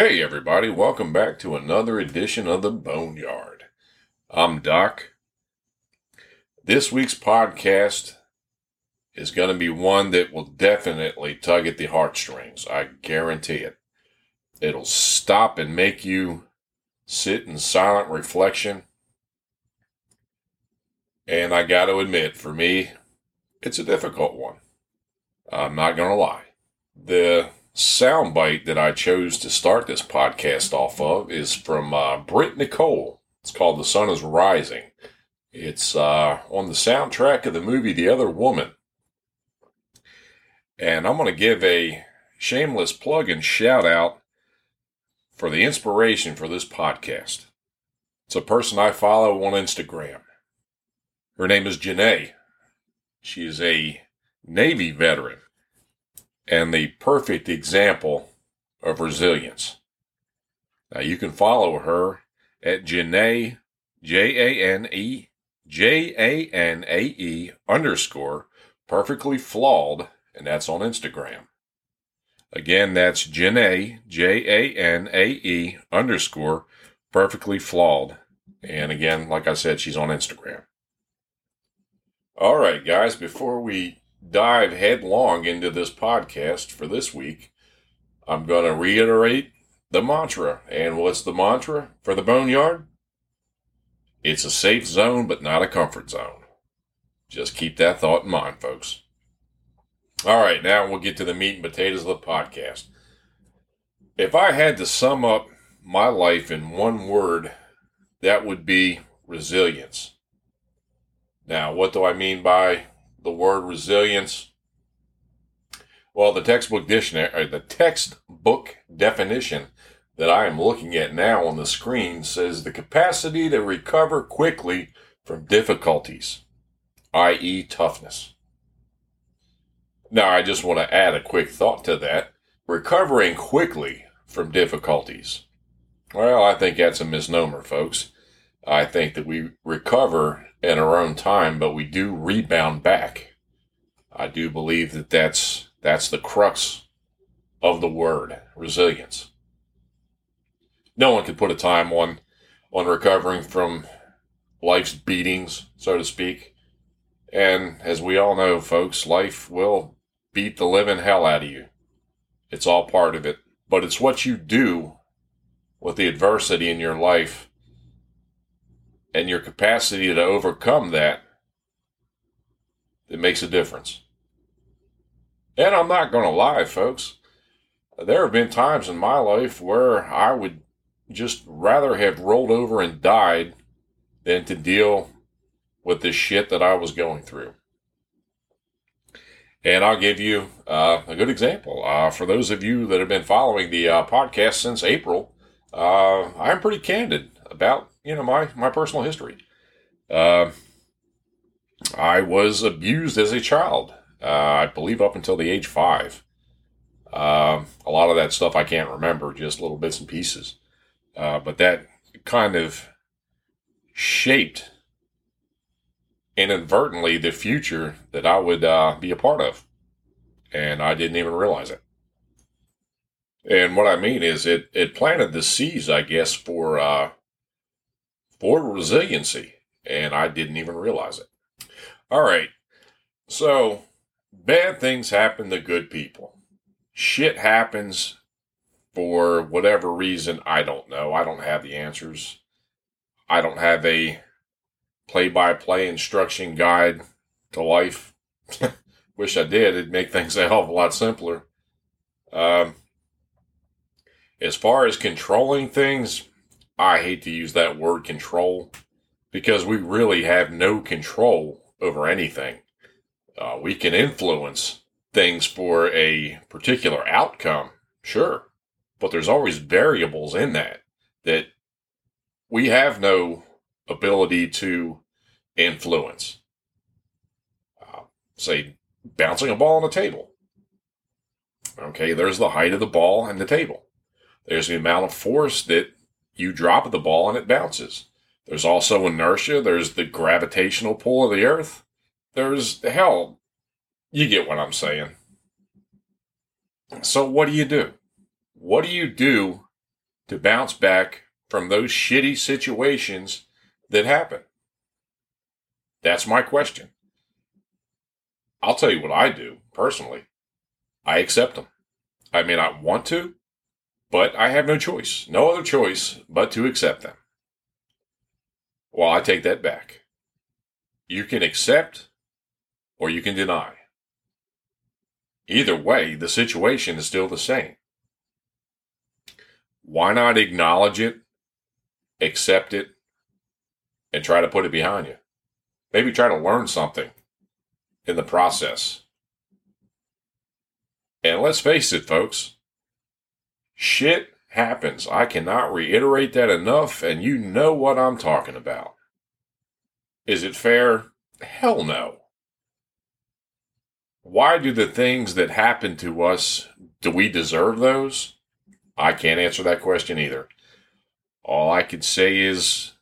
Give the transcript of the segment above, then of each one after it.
Hey, everybody, welcome back to another edition of the Boneyard. I'm Doc. This week's podcast is going to be one that will definitely tug at the heartstrings. I guarantee it. It'll stop and make you sit in silent reflection. And I got to admit, for me, it's a difficult one. I'm not going to lie. The soundbite that I chose to start this podcast off of is from uh, Britt Nicole. It's called The Sun is Rising. It's uh, on the soundtrack of the movie The Other Woman. And I'm going to give a shameless plug and shout out for the inspiration for this podcast. It's a person I follow on Instagram. Her name is Janae. She is a Navy veteran and the perfect example of resilience. Now you can follow her at Janae, J A N E, J A N A E underscore perfectly flawed, and that's on Instagram. Again, that's Janae, J A N A E underscore perfectly flawed. And again, like I said, she's on Instagram. All right, guys, before we dive headlong into this podcast for this week, I'm going to reiterate the mantra. And what's the mantra for the Boneyard? It's a safe zone, but not a comfort zone. Just keep that thought in mind, folks. All right, now we'll get to the meat and potatoes of the podcast. If I had to sum up my life in one word, that would be resilience. Now, what do I mean by the word resilience? Well, the textbook dictionary, the textbook definition that I am looking at now on the screen says the capacity to recover quickly from difficulties, i.e., toughness. Now, I just want to add a quick thought to that. Recovering quickly from difficulties. Well, I think that's a misnomer, folks. I think that we recover in our own time, but we do rebound back. I do believe that that's that's the crux of the word resilience. No one can put a time on on recovering from life's beatings, so to speak. And as we all know, folks, life will beat the living hell out of you. It's all part of it. But it's what you do with the adversity in your life and your capacity to overcome that that makes a difference. And I'm not going to lie, folks. There have been times in my life where I would just rather have rolled over and died than to deal with this shit that I was going through. And I'll give you uh, a good example. Uh, for those of you that have been following the uh, podcast since April, uh, I'm pretty candid about you know my my personal history. Uh, I was abused as a child. Uh, I believe up until the age five. Uh, a lot of that stuff I can't remember, just little bits and pieces. Uh, but that kind of shaped inadvertently the future that I would uh, be a part of, and I didn't even realize it. And what I mean is, it it planted the seeds, I guess, for for resiliency, and I didn't even realize it. All right, so bad things happen to good people. Shit happens for whatever reason. I don't know. I don't have the answers. I don't have a play by play instruction guide to life. Wish I did. It'd make things a hell of a lot simpler. Um, as far as controlling things, I hate to use that word control because we really have no control over anything. Uh, we can influence things for a particular outcome, sure, but there's always variables in that that we have no ability to influence. Uh, say, bouncing a ball on a table. Okay, there's the height of the ball and the table. There's the amount of force that you drop the ball and it bounces. There's also inertia. There's the gravitational pull of the earth. There's hell. You get what I'm saying. So what do you do? What do you do to bounce back from those shitty situations that happen? That's my question. I'll tell you what I do personally. I accept them. I may not want to, but I have no choice, no other choice but to accept them. Well, I take that back. You can accept or you can deny. Either way, the situation is still the same. Why not acknowledge it, accept it, and try to put it behind you? Maybe try to learn something in the process. And let's face it, folks, shit happens. I cannot reiterate that enough, and you know what I'm talking about. Is it fair? Hell no. Why do the things that happen to us, do we deserve those? I can't answer that question either. All I can say is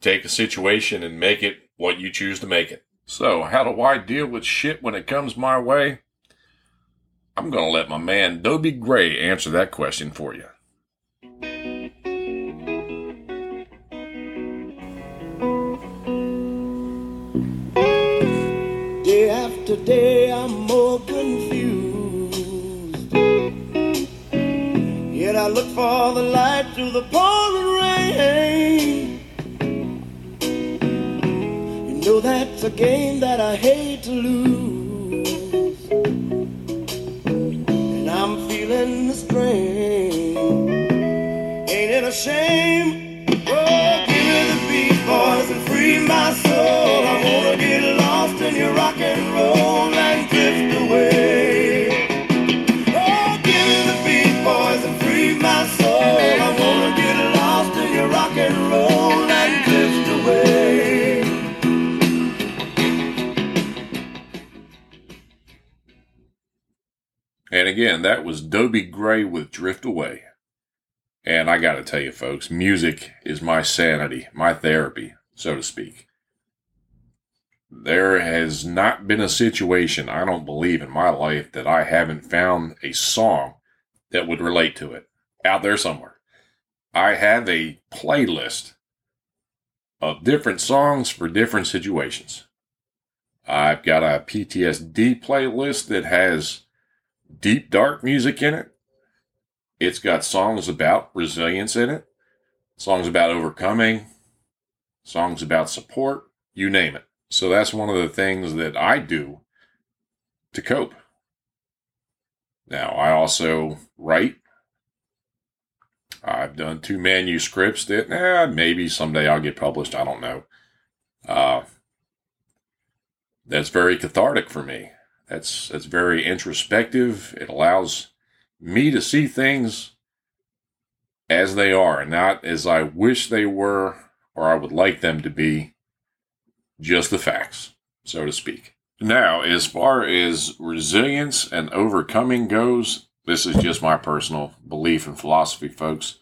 take a situation and make it what you choose to make it. So, how do I deal with shit when it comes my way? I'm going to let my man Dobie Gray answer that question for you. Day after day, I'm more confused. Yet I look for the light through the pouring rain. You know that's a game that I hate to lose. Shame? Oh, give me the beat, boys, and free my soul. I wanna get lost in your rock and roll and drift away. Oh, give me the beat, boys, and free my soul. I wanna get lost in your rock and roll and drift away. And again, that was Dobie Gray with Drift Away. And I got to tell you, folks, music is my sanity, my therapy, so to speak. There has not been a situation, I don't believe, in my life that I haven't found a song that would relate to it out there somewhere. I have a playlist of different songs for different situations. I've got a PTSD playlist that has deep, dark music in it. It's got songs about resilience in it, songs about overcoming, songs about support, you name it. So that's one of the things that I do to cope. Now, I also write. I've done two manuscripts that eh, maybe someday I'll get published. I don't know. Uh, that's very cathartic for me. That's that's very introspective. It allows me to see things as they are not as I wish they were or I would like them to be. Just the facts, so to speak. Now, as far as resilience and overcoming goes, this is just my personal belief and philosophy, folks.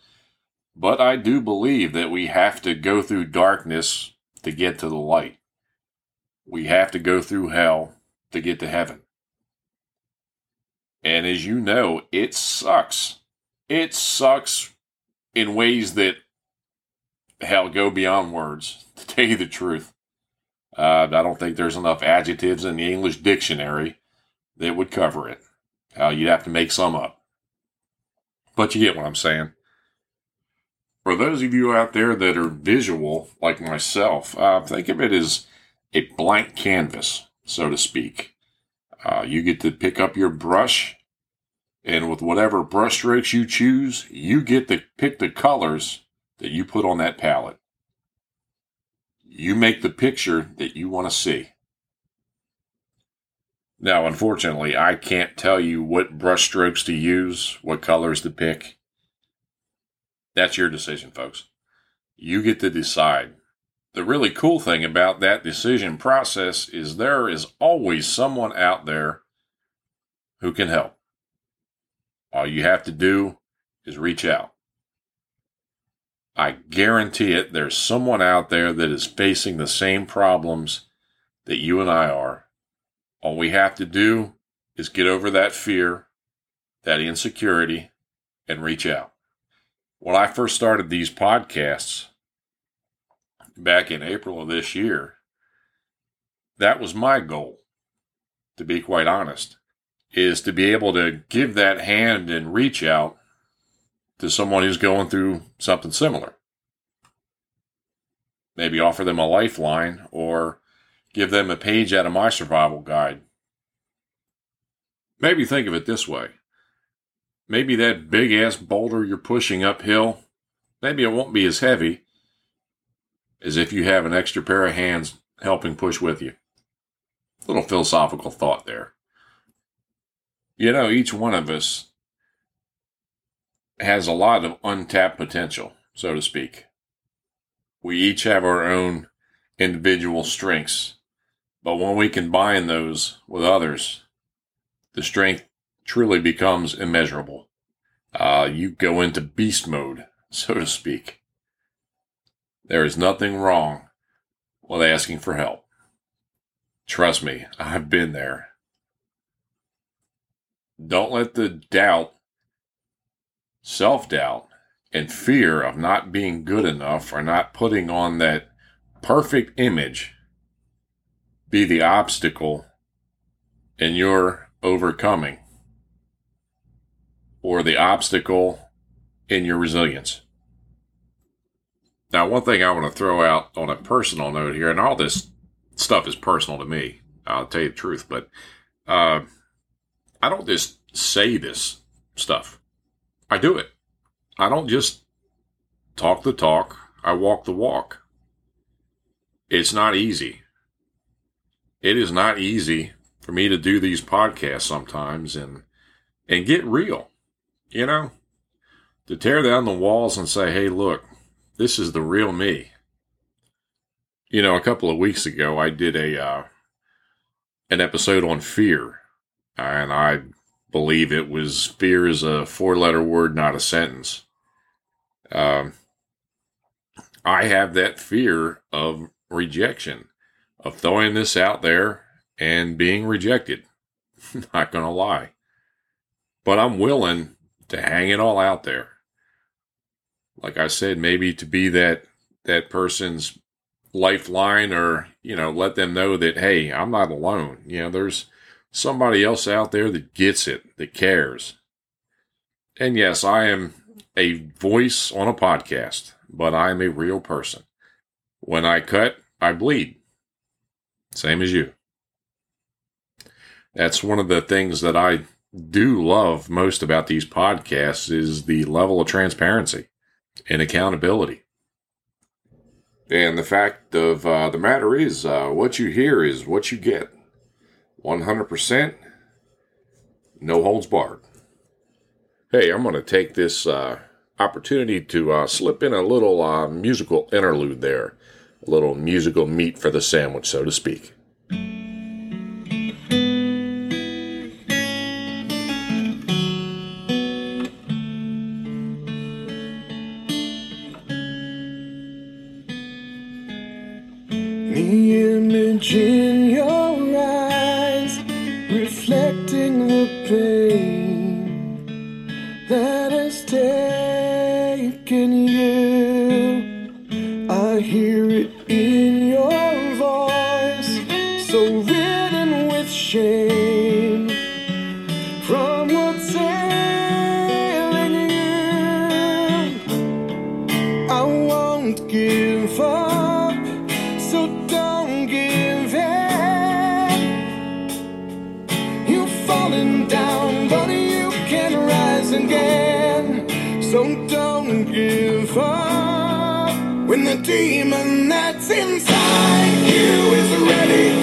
But I do believe that we have to go through darkness to get to the light. We have to go through hell to get to heaven. And as you know, it sucks. It sucks in ways that, hell, go beyond words, to tell you the truth. Uh, I don't think there's enough adjectives in the English dictionary that would cover it. Uh, you'd have to make some up. But you get what I'm saying. For those of you out there that are visual, like myself, uh, think of it as a blank canvas, so to speak. Uh, you get to pick up your brush, and with whatever brush strokes you choose, you get to pick the colors that you put on that palette. You make the picture that you want to see. Now, unfortunately, I can't tell you what brush strokes to use, what colors to pick. That's your decision, folks. You get to decide. The really cool thing about that decision process is there is always someone out there who can help. All you have to do is reach out. I guarantee it, there's someone out there that is facing the same problems that you and I are. All we have to do is get over that fear, that insecurity, and reach out. When I first started these podcasts back in April of this year, that was my goal, to be quite honest, is to be able to give that hand and reach out to someone who's going through something similar. Maybe offer them a lifeline or give them a page out of my survival guide. Maybe think of it this way. Maybe that big ass boulder you're pushing uphill, maybe it won't be as heavy as if you have an extra pair of hands helping push with you. Little philosophical thought there. You know, each one of us has a lot of untapped potential, so to speak. We each have our own individual strengths, but when we combine those with others, the strength truly becomes immeasurable. Uh, you go into beast mode, so to speak. There is nothing wrong with asking for help. Trust me, I've been there. Don't let the doubt, self doubt, and fear of not being good enough or not putting on that perfect image be the obstacle in your overcoming or the obstacle in your resilience. Now, one thing I want to throw out on a personal note here, and all this stuff is personal to me, I'll tell you the truth, but uh, I don't just say this stuff. I do it. I don't just talk the talk, I walk the walk. It's not easy. It is not easy for me to do these podcasts sometimes and and get real. You know, to tear down the walls and say, "Hey, look, this is the real me." You know, a couple of weeks ago I did a uh, an episode on fear, and I believe it was fear is a four letter word, not a sentence. Um, I have that fear of rejection, of throwing this out there and being rejected. Not to lie. But I'm willing to hang it all out there. Like I said, maybe to be that that person's lifeline or, you know, let them know that hey, I'm not alone. You know, there's somebody else out there that gets it, that cares. And yes, I am a voice on a podcast, but I'm a real person. When I cut, I bleed. Same as you. That's one of the things that I do love most about these podcasts is the level of transparency and accountability. And the fact of uh, the matter is, uh, what you hear is what you get. 100%, no holds barred. Hey, I'm going to take this uh, opportunity to uh, slip in a little uh, musical interlude there, a little musical meat for the sandwich, so to speak. Demon that's inside you is ready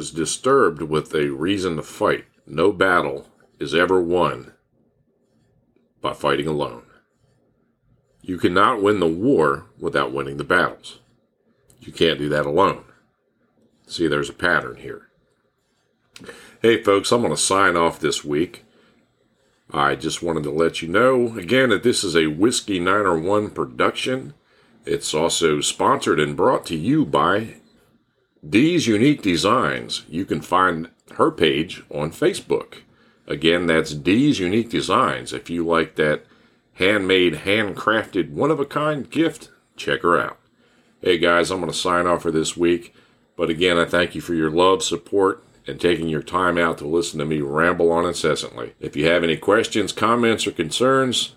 was Disturbed with a reason to fight. No battle is ever won by fighting alone. You cannot win the war without winning the battles. You can't do that alone. See, there's a pattern here. Hey, folks, I'm going to sign off this week. I just wanted to let you know again that this is a Whiskey 901 production. It's also sponsored and brought to you by Dee's Unique Designs. You can find her page on Facebook. Again, that's Dee's Unique Designs. If you like that handmade, handcrafted, one of a kind gift, check her out. Hey guys, I'm going to sign off for this week. But again, I thank you for your love, support, and taking your time out to listen to me ramble on incessantly. If you have any questions, comments, or concerns,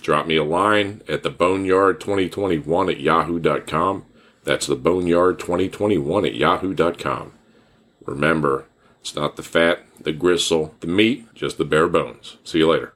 drop me a line at the boneyard2021 at yahoo.com. That's the boneyard2021 at yahoo.com. Remember, it's not the fat, the gristle, the meat, just the bare bones. See you later.